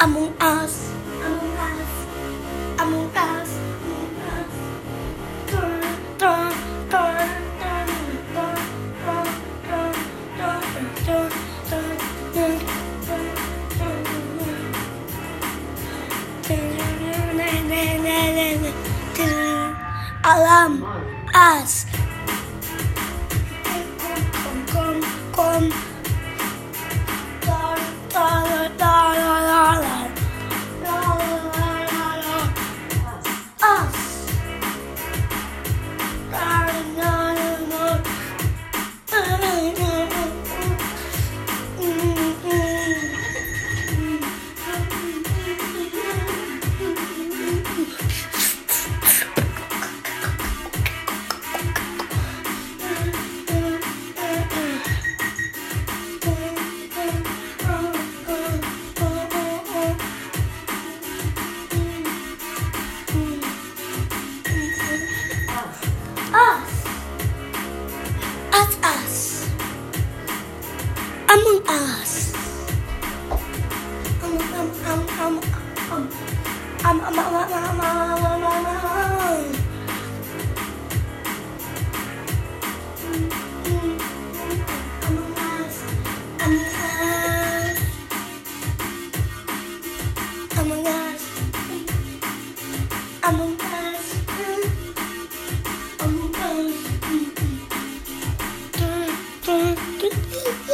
Among Us, Among Us, Among Us, Among Us. Dun, dun, dun, Among us. Um, um. Among us. Among us. Among us.